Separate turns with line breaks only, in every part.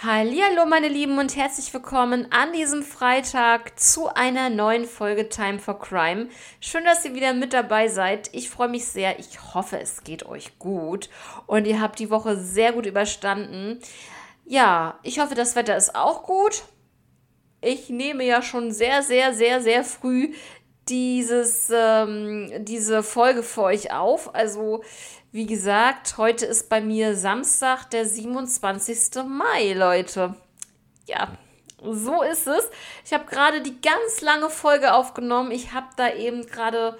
Hallo meine Lieben und herzlich willkommen an diesem Freitag zu einer neuen Folge Time for Crime. Schön, dass ihr wieder mit dabei seid. Ich freue mich sehr. Ich hoffe, es geht euch gut und ihr habt die Woche sehr gut überstanden. Ja, ich hoffe, das Wetter ist auch gut. Ich nehme ja schon sehr, sehr, sehr, sehr früh dieses, ähm, diese Folge für euch auf. Also wie gesagt, heute ist bei mir Samstag, der 27. Mai, Leute. Ja, so ist es. Ich habe gerade die ganz lange Folge aufgenommen. Ich habe da eben gerade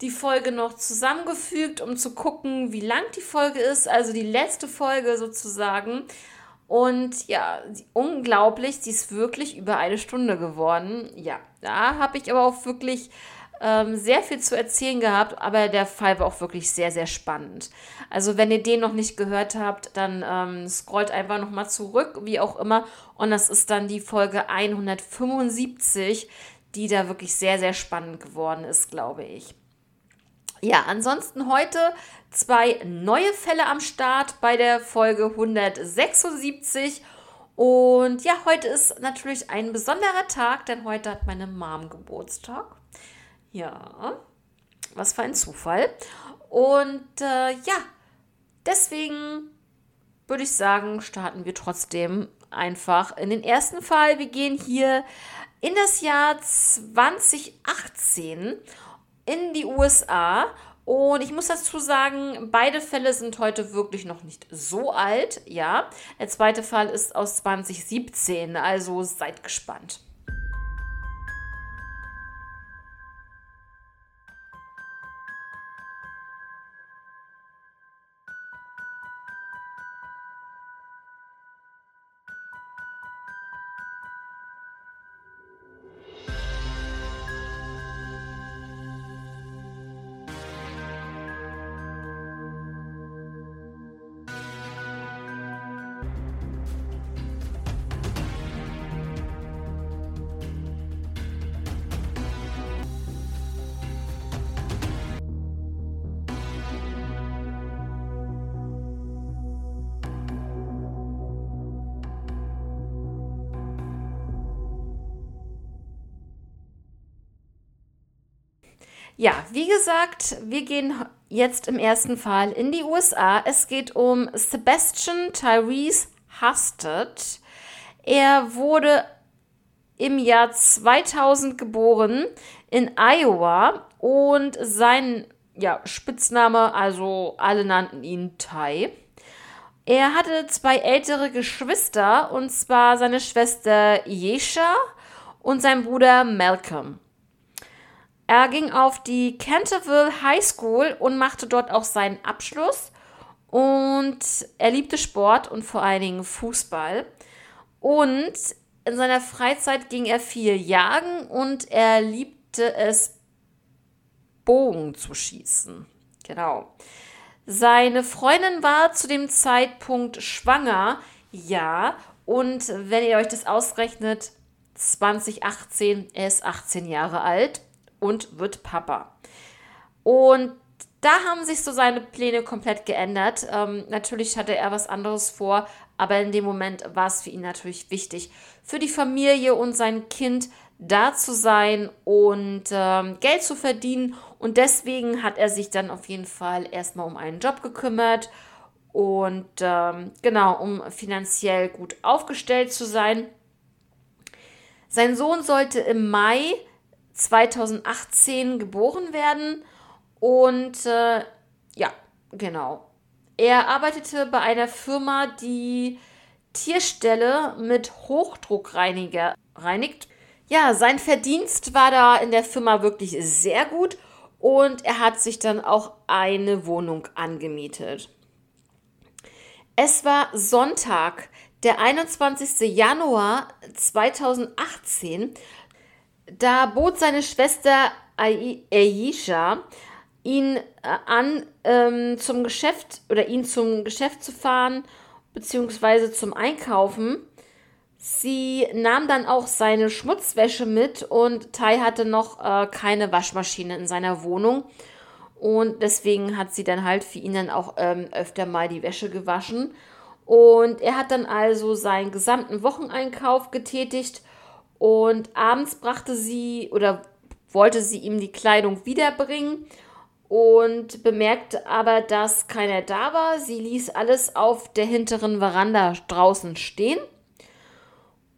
die Folge noch zusammengefügt, um zu gucken, wie lang die Folge ist. Also die letzte Folge sozusagen. Und ja, unglaublich, sie ist wirklich über eine Stunde geworden. Ja, da habe ich aber auch wirklich ähm, sehr viel zu erzählen gehabt, aber der Fall war auch wirklich sehr, sehr spannend. Also wenn ihr den noch nicht gehört habt, dann ähm, scrollt einfach nochmal zurück, wie auch immer. Und das ist dann die Folge 175, die da wirklich sehr, sehr spannend geworden ist, glaube ich. Ja, ansonsten heute zwei neue Fälle am Start bei der Folge 176. Und ja, heute ist natürlich ein besonderer Tag, denn heute hat meine Mom Geburtstag. Ja, was für ein Zufall. Und äh, ja, deswegen würde ich sagen, starten wir trotzdem einfach in den ersten Fall. Wir gehen hier in das Jahr 2018 in die USA. Und ich muss dazu sagen, beide Fälle sind heute wirklich noch nicht so alt. Ja, der zweite Fall ist aus 2017, also seid gespannt. Ja, wie gesagt, wir gehen jetzt im ersten Fall in die USA. Es geht um Sebastian Tyrese Husted. Er wurde im Jahr 2000 geboren in Iowa und sein ja, Spitzname, also alle nannten ihn Ty. Er hatte zwei ältere Geschwister, und zwar seine Schwester Yesha und sein Bruder Malcolm. Er ging auf die Canterville High School und machte dort auch seinen Abschluss. Und er liebte Sport und vor allen Dingen Fußball. Und in seiner Freizeit ging er viel jagen und er liebte es, Bogen zu schießen. Genau. Seine Freundin war zu dem Zeitpunkt schwanger, ja. Und wenn ihr euch das ausrechnet, 2018, er ist 18 Jahre alt und wird Papa. Und da haben sich so seine Pläne komplett geändert. Ähm, natürlich hatte er was anderes vor, aber in dem Moment war es für ihn natürlich wichtig, für die Familie und sein Kind da zu sein und ähm, Geld zu verdienen. Und deswegen hat er sich dann auf jeden Fall erstmal um einen Job gekümmert und ähm, genau, um finanziell gut aufgestellt zu sein. Sein Sohn sollte im Mai 2018 geboren werden und äh, ja, genau. Er arbeitete bei einer Firma, die Tierställe mit Hochdruckreiniger reinigt. Ja, sein Verdienst war da in der Firma wirklich sehr gut und er hat sich dann auch eine Wohnung angemietet. Es war Sonntag, der 21. Januar 2018 da bot seine Schwester Aisha ihn äh, an, ähm, zum Geschäft oder ihn zum Geschäft zu fahren, beziehungsweise zum Einkaufen. Sie nahm dann auch seine Schmutzwäsche mit und Tai hatte noch äh, keine Waschmaschine in seiner Wohnung. Und deswegen hat sie dann halt für ihn dann auch ähm, öfter mal die Wäsche gewaschen. Und er hat dann also seinen gesamten Wocheneinkauf getätigt und abends brachte sie oder wollte sie ihm die Kleidung wiederbringen und bemerkte aber, dass keiner da war. Sie ließ alles auf der hinteren Veranda draußen stehen.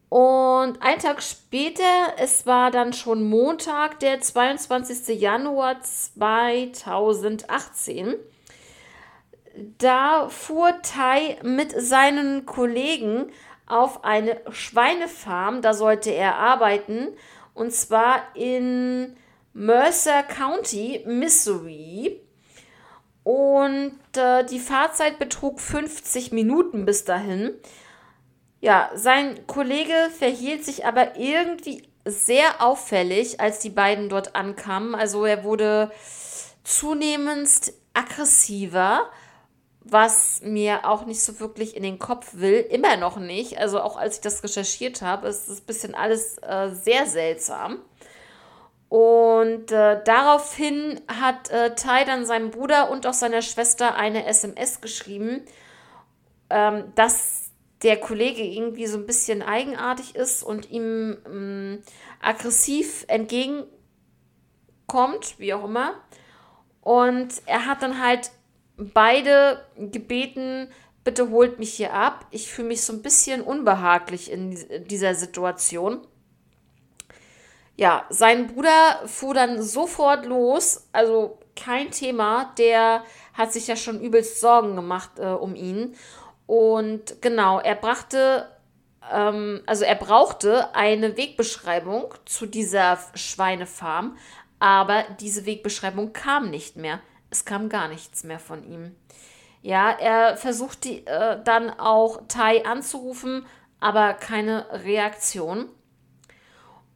Und einen Tag später, es war dann schon Montag, der 22. Januar 2018, da fuhr Tai mit seinen Kollegen auf eine Schweinefarm, da sollte er arbeiten, und zwar in Mercer County, Missouri. Und äh, die Fahrzeit betrug 50 Minuten bis dahin. Ja, sein Kollege verhielt sich aber irgendwie sehr auffällig, als die beiden dort ankamen. Also er wurde zunehmend aggressiver, was mir auch nicht so wirklich in den Kopf will. Immer noch nicht. Also auch als ich das recherchiert habe, ist das ein bisschen alles äh, sehr seltsam. Und äh, daraufhin hat äh, Tai dann seinem Bruder und auch seiner Schwester eine SMS geschrieben, ähm, dass der Kollege irgendwie so ein bisschen eigenartig ist und ihm ähm, aggressiv entgegenkommt, wie auch immer. Und er hat dann halt beide gebeten, bitte holt mich hier ab. Ich fühle mich so ein bisschen unbehaglich in dieser Situation ja, sein Bruder fuhr dann sofort los, also kein Thema, der hat sich ja schon übelst Sorgen gemacht äh, um ihn. Und genau, er brachte, ähm, also er brauchte eine Wegbeschreibung zu dieser Schweinefarm, aber diese Wegbeschreibung kam nicht mehr. Es kam gar nichts mehr von ihm. Ja, er versuchte äh, dann auch Tai anzurufen, aber keine Reaktion.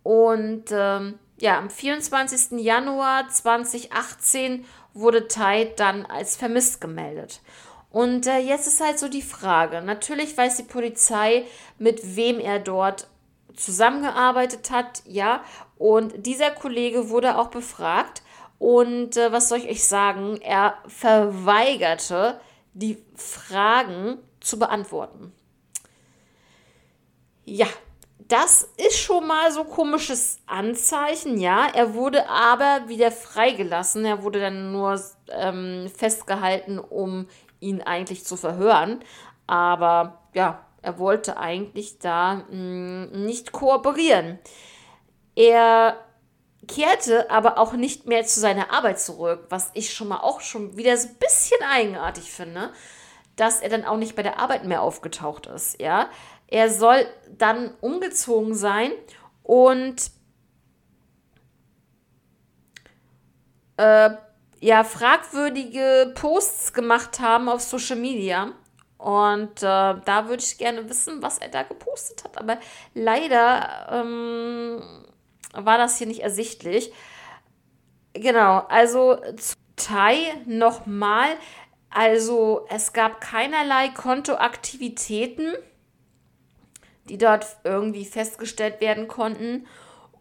Und ähm, ja, am 24. Januar 2018 wurde Tai dann als vermisst gemeldet. Und äh, jetzt ist halt so die Frage. Natürlich weiß die Polizei, mit wem er dort zusammengearbeitet hat, ja. Und dieser Kollege wurde auch befragt. Und äh, was soll ich euch sagen? Er verweigerte, die Fragen zu beantworten. Ja, das ist schon mal so komisches Anzeichen, ja. Er wurde aber wieder freigelassen. Er wurde dann nur ähm, festgehalten, um ihn eigentlich zu verhören. Aber ja, er wollte eigentlich da mh, hm, nicht kooperieren. Er kehrte aber auch nicht mehr zu seiner Arbeit zurück, was ich schon mal auch schon wieder so ein bisschen eigenartig finde, dass er dann auch nicht bei der Arbeit mehr aufgetaucht ist, ja. Er soll dann umgezogen sein und äh, ja, fragwürdige Posts gemacht haben auf Social Media. Und äh, da würde ich gerne wissen, was er da gepostet hat. Aber leider ähm, war das hier nicht ersichtlich. Genau, also zu Tai nochmal. Also es gab keinerlei Kontoaktivitäten die dort irgendwie festgestellt werden konnten.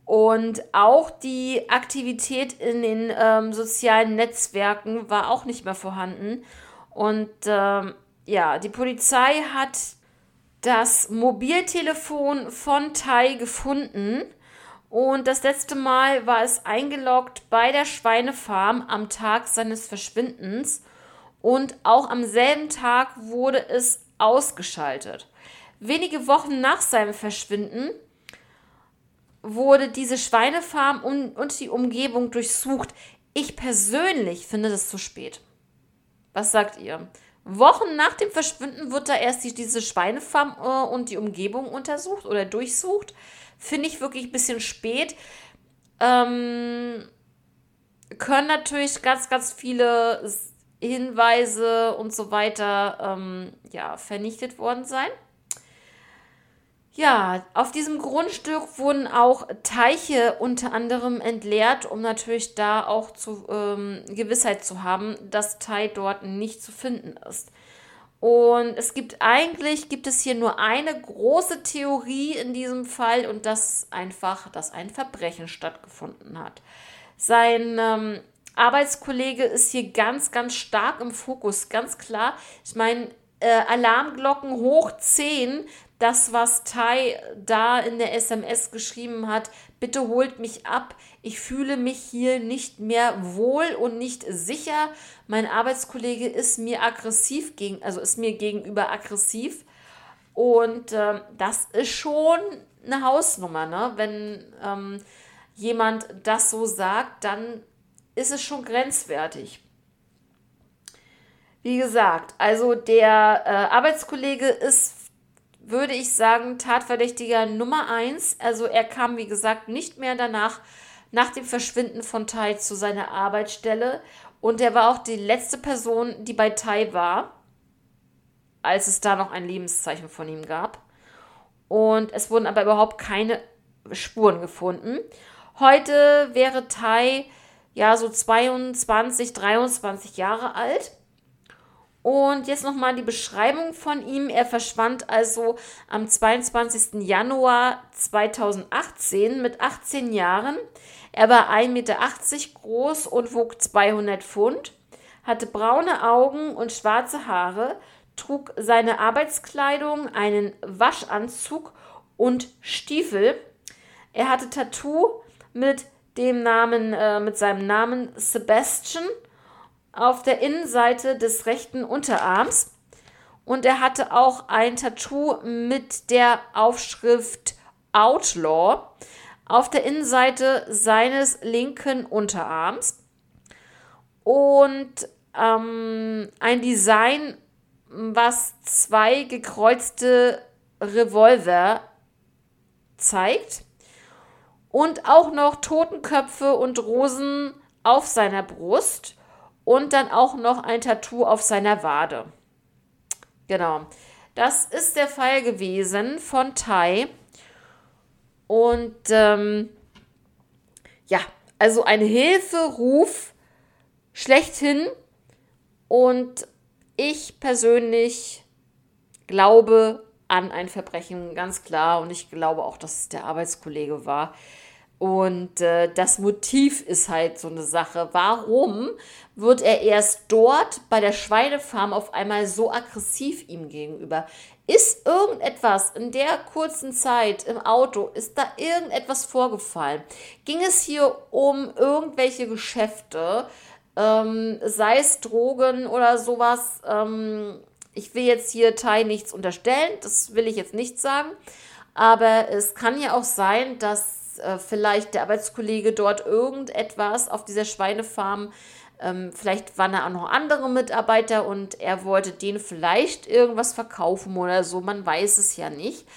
Und auch die Aktivität in den ähm, sozialen Netzwerken war auch nicht mehr vorhanden. Und ähm, ja, die Polizei hat das Mobiltelefon von Tai gefunden. Und das letzte Mal war es eingeloggt bei der Schweinefarm am Tag seines Verschwindens. Und auch am selben Tag wurde es ausgeschaltet. Wenige Wochen nach seinem Verschwinden wurde diese Schweinefarm und die Umgebung durchsucht. Ich persönlich finde das zu spät. Was sagt ihr? Wochen nach dem Verschwinden wird da erst die, diese Schweinefarm äh, und die Umgebung untersucht oder durchsucht. Finde ich wirklich ein bisschen spät. Ähm, können natürlich ganz, ganz viele Hinweise und so weiter ähm, ja, vernichtet worden sein. Ja, auf diesem Grundstück wurden auch Teiche unter anderem entleert, um natürlich da auch zu, ähm, Gewissheit zu haben, dass Tai dort nicht zu finden ist. Und es gibt eigentlich, gibt es hier nur eine große Theorie in diesem Fall und das einfach, dass ein Verbrechen stattgefunden hat. Sein ähm, Arbeitskollege ist hier ganz, ganz stark im Fokus, ganz klar. Ich meine, äh, Alarmglocken hoch 10, das, was Tai da in der SMS geschrieben hat, bitte holt mich ab. Ich fühle mich hier nicht mehr wohl und nicht sicher. Mein Arbeitskollege ist mir aggressiv gegen, also ist mir gegenüber aggressiv. Und äh, das ist schon eine Hausnummer, ne? Wenn ähm, jemand das so sagt, dann ist es schon grenzwertig. Wie gesagt, also der äh, Arbeitskollege ist würde ich sagen, Tatverdächtiger Nummer eins. Also er kam, wie gesagt, nicht mehr danach, nach dem Verschwinden von Tai zu seiner Arbeitsstelle. Und er war auch die letzte Person, die bei Tai war, als es da noch ein Lebenszeichen von ihm gab. Und es wurden aber überhaupt keine Spuren gefunden. Heute wäre Tai ja so 22, 23 Jahre alt. Und jetzt nochmal die Beschreibung von ihm. Er verschwand also am 22. Januar 2018 mit 18 Jahren. Er war 1,80 Meter groß und wog 200 Pfund, hatte braune Augen und schwarze Haare, trug seine Arbeitskleidung, einen Waschanzug und Stiefel. Er hatte Tattoo mit dem Namen, äh, mit seinem Namen Sebastian auf der Innenseite des rechten Unterarms. Und er hatte auch ein Tattoo mit der Aufschrift Outlaw auf der Innenseite seines linken Unterarms. Und ähm, ein Design, was zwei gekreuzte Revolver zeigt. Und auch noch Totenköpfe und Rosen auf seiner Brust und dann auch noch ein Tattoo auf seiner Wade. Genau. Das ist der Fall gewesen von Tai. Und ähm, ja, also ein Hilferuf schlechthin. Und ich persönlich glaube an ein Verbrechen, ganz klar. Und ich glaube auch, dass es der Arbeitskollege war. Und äh, das Motiv ist halt so eine Sache. Warum wird er erst dort bei der Schweinefarm auf einmal so aggressiv ihm gegenüber? Ist irgendetwas in der kurzen Zeit im Auto, ist da irgendetwas vorgefallen? Ging es hier um irgendwelche Geschäfte, ähm, sei es Drogen oder sowas? Ähm, ich will jetzt hier Tai nichts unterstellen, das will ich jetzt nicht sagen. Aber es kann ja auch sein, dass äh, vielleicht der Arbeitskollege dort irgendetwas auf dieser Schweinefarm, ähm, vielleicht waren da auch noch andere Mitarbeiter und er wollte denen vielleicht irgendwas verkaufen oder so, man weiß es ja nicht.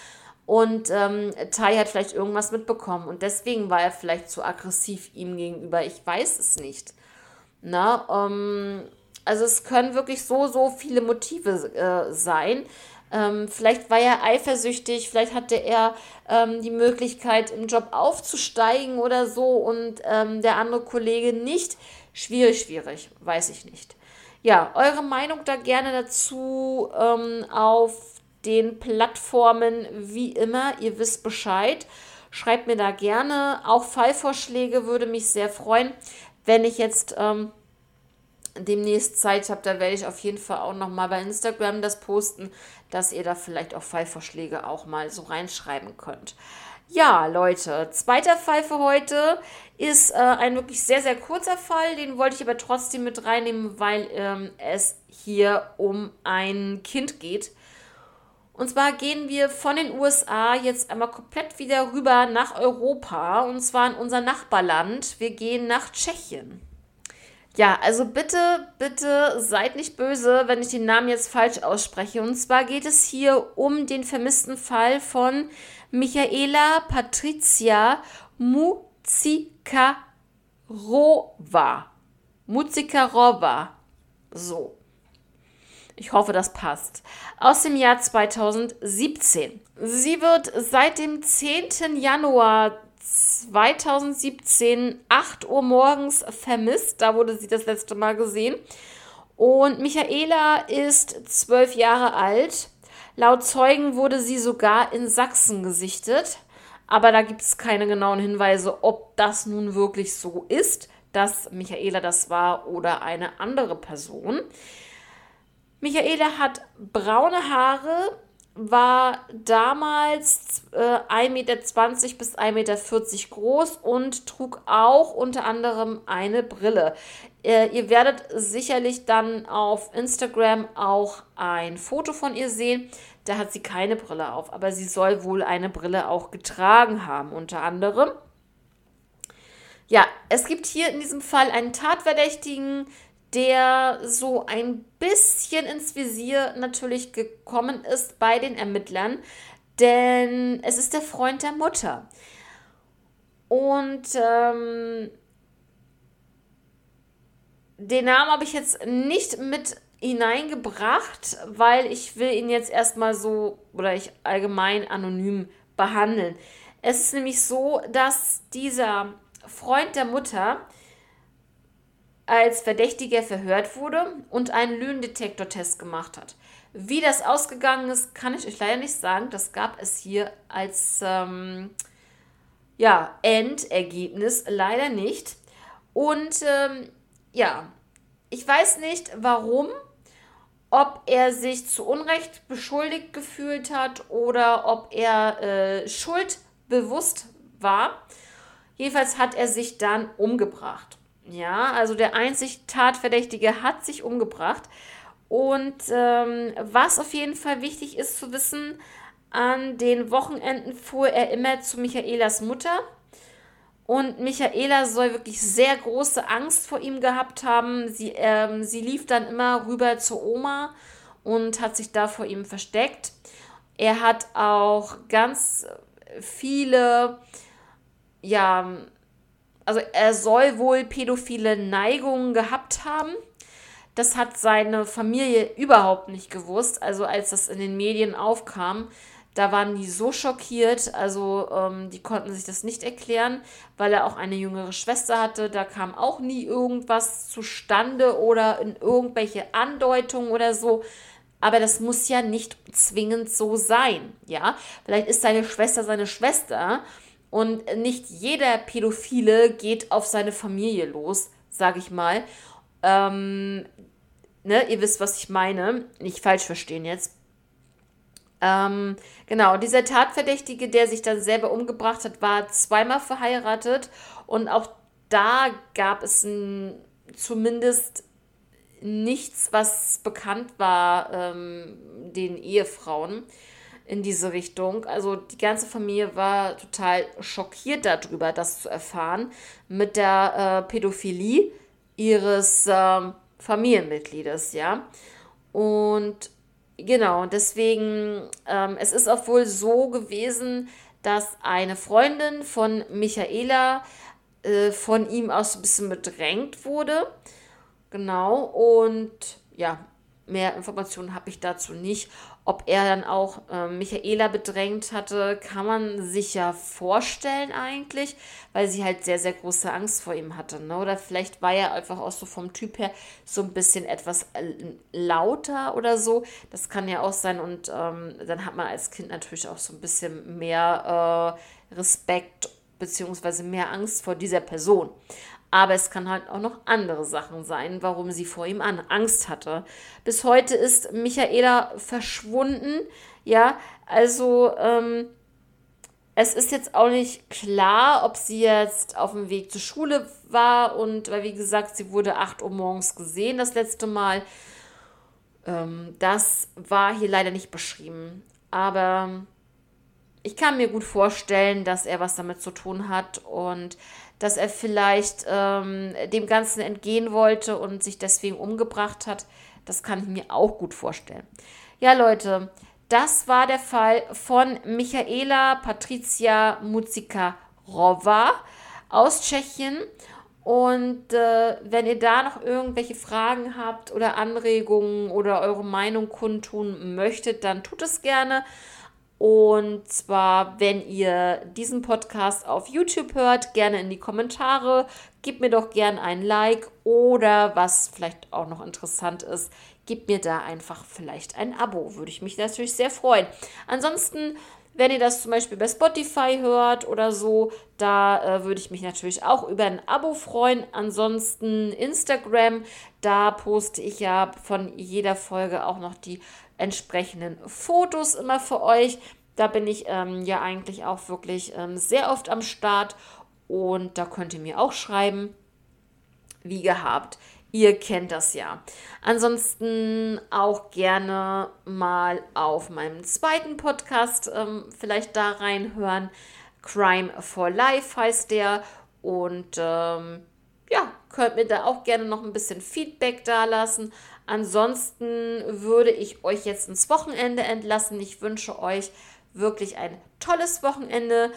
Und ähm, Tai hat vielleicht irgendwas mitbekommen und deswegen war er vielleicht zu aggressiv ihm gegenüber. Ich weiß es nicht. Na, ähm, also es können wirklich so, so viele Motive äh, sein. Ähm, vielleicht war er eifersüchtig, vielleicht hatte er ähm, die Möglichkeit, im Job aufzusteigen oder so und ähm, der andere Kollege nicht. Schwierig, schwierig, weiß ich nicht. Ja, eure Meinung da gerne dazu ähm, auf den Plattformen wie immer. Ihr wisst Bescheid. Schreibt mir da gerne. Auch Fallvorschläge würde mich sehr freuen, wenn ich jetzt ähm, demnächst Zeit habe, da werde ich auf jeden Fall auch nochmal bei Instagram das posten, dass ihr da vielleicht auch Fallvorschläge auch mal so reinschreiben könnt. Ja, Leute, zweiter Fall für heute ist äh, ein wirklich sehr, sehr kurzer Fall. Den wollte ich aber trotzdem mit reinnehmen, weil ähm, es hier um ein Kind geht. Und zwar gehen wir von den USA jetzt einmal komplett wieder rüber nach Europa und zwar in unser Nachbarland. Wir gehen nach Tschechien. Ja, also bitte, bitte seid nicht böse, wenn ich den Namen jetzt falsch ausspreche. Und zwar geht es hier um den vermissten Fall von Michaela Patricia Muzikarova. Muzikarova. So. Ich hoffe, das passt. Aus dem Jahr 2017. Sie wird seit dem 10. Januar 2017, 8 Uhr morgens vermisst. Da wurde sie das letzte Mal gesehen. Und Michaela ist zwölf Jahre alt. Laut Zeugen wurde sie sogar in Sachsen gesichtet. Aber da gibt es keine genauen Hinweise, ob das nun wirklich so ist, dass Michaela das war oder eine andere Person. Michaela hat braune Haare, war damals äh, 1,20 Meter bis 1,40 Meter groß und trug auch unter anderem eine Brille. Äh, ihr werdet sicherlich dann auf Instagram auch ein Foto von ihr sehen. Da hat sie keine Brille auf, aber sie soll wohl eine Brille auch getragen haben, unter anderem. Ja, es gibt hier in diesem Fall einen Tatverdächtigen, der so ein bisschen ins Visier natürlich gekommen ist bei den Ermittlern, denn es ist der Freund der Mutter. Und ähm, den Namen habe ich jetzt nicht mit hineingebracht, weil ich will ihn jetzt erstmal so oder ich allgemein anonym behandeln. Es ist nämlich so, dass dieser Freund der Mutter als Verdächtiger verhört wurde und einen Lügendetektortest gemacht hat. Wie das ausgegangen ist, kann ich euch leider nicht sagen. Das gab es hier als ähm, ja, Endergebnis leider nicht. Und ähm, ja, ich weiß nicht warum, ob er sich zu Unrecht beschuldigt gefühlt hat oder ob er äh, schuldbewusst war. Jedenfalls hat er sich dann umgebracht. Ja, also der einzig Tatverdächtige hat sich umgebracht. Und ähm, was auf jeden Fall wichtig ist zu wissen, an den Wochenenden fuhr er immer zu Michaelas Mutter. Und Michaela soll wirklich sehr große Angst vor ihm gehabt haben. Sie, ähm, sie lief dann immer rüber zur Oma und hat sich da vor ihm versteckt. Er hat auch ganz viele, ja, also er soll wohl pädophile Neigungen gehabt haben. Das hat seine Familie überhaupt nicht gewusst. Also als das in den Medien aufkam, da waren die so schockiert, also ähm, die konnten sich das nicht erklären, weil er auch eine jüngere Schwester hatte. Da kam auch nie irgendwas zustande oder in irgendwelche Andeutungen oder so. Aber das muss ja nicht zwingend so sein, ja. Vielleicht ist seine Schwester seine Schwester und nicht jeder Pädophile geht auf seine Familie los, sage ich mal. Ähm, ne, ihr wisst, was ich meine. Nicht falsch verstehen jetzt. Ähm, genau, dieser Tatverdächtige, der sich dann selber umgebracht hat, war zweimal verheiratet und auch da gab es ein, zumindest nichts, was bekannt war ähm, den Ehefrauen in diese Richtung. Also die ganze Familie war total schockiert darüber, das zu erfahren mit der äh, Pädophilie ihres äh, Familienmitgliedes, ja. Und genau, deswegen, ähm, es ist auch wohl so gewesen, dass eine Freundin von Michaela äh, von ihm aus ein bisschen bedrängt wurde. Genau, und ja, mehr Informationen habe ich dazu nicht. Ob er dann auch äh, Michaela bedrängt hatte, kann man sich ja vorstellen eigentlich, weil sie halt sehr, sehr große Angst vor ihm hatte. Ne? Oder vielleicht war er einfach auch so vom Typ her so ein bisschen etwas äh, lauter oder so. Das kann ja auch sein. Und ähm, dann hat man als Kind natürlich auch so ein bisschen mehr äh, Respekt bzw. mehr Angst vor dieser Person. Aber es kann halt auch noch andere Sachen sein, warum sie vor ihm an Angst hatte. Bis heute ist Michaela verschwunden. Ja, also ähm, es ist jetzt auch nicht klar, ob sie jetzt auf dem Weg zur Schule war und weil wie gesagt, sie wurde 8 Uhr morgens gesehen das letzte Mal. Ähm, das war hier leider nicht beschrieben. Aber ich kann mir gut vorstellen, dass er was damit zu tun hat und dass er vielleicht ähm, dem Ganzen entgehen wollte und sich deswegen umgebracht hat. Das kann ich mir auch gut vorstellen. Ja, Leute, das war der Fall von Michaela Patricia Muzika-Rova aus Tschechien. Und äh, wenn ihr da noch irgendwelche Fragen habt oder Anregungen oder eure Meinung kundtun möchtet, dann tut es gerne. Und zwar, wenn ihr diesen Podcast auf YouTube hört, gerne in die Kommentare. Gebt mir doch gerne ein Like oder was vielleicht auch noch interessant ist, gebt mir da einfach vielleicht ein Abo. Würde ich mich natürlich sehr freuen. Ansonsten Wenn ihr das zum Beispiel bei Spotify hört oder so, da äh, würde ich mich natürlich auch über ein Abo freuen. Ansonsten Instagram, da poste ich ja von jeder Folge auch noch die entsprechenden Fotos immer für euch. Da bin ich ähm, ja eigentlich auch wirklich ähm, sehr oft am Start und da könnt ihr mir auch schreiben, wie gehabt. Ihr kennt das ja. Ansonsten auch gerne mal auf meinem zweiten Podcast ähm, vielleicht da reinhören. Crime for Life heißt der. Und ähm, ja, könnt mir da auch gerne noch ein bisschen Feedback da lassen. Ansonsten würde ich euch jetzt ins Wochenende entlassen. Ich wünsche euch wirklich ein tolles Wochenende.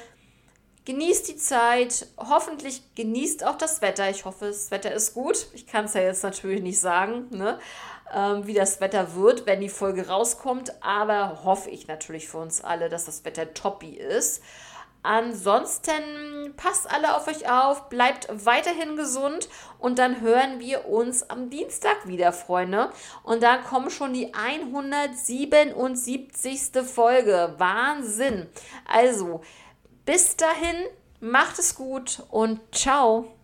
Genießt die Zeit. Hoffentlich genießt auch das Wetter. Ich hoffe, das Wetter ist gut. Ich kann es ja jetzt natürlich nicht sagen, ne? ähm, wie das Wetter wird, wenn die Folge rauskommt. Aber hoffe ich natürlich für uns alle, dass das Wetter toppi ist. Ansonsten passt alle auf euch auf, bleibt weiterhin gesund und dann hören wir uns am Dienstag wieder, Freunde. Und da kommt schon die 177. Folge. Wahnsinn. Also, bis dahin, macht es gut und ciao.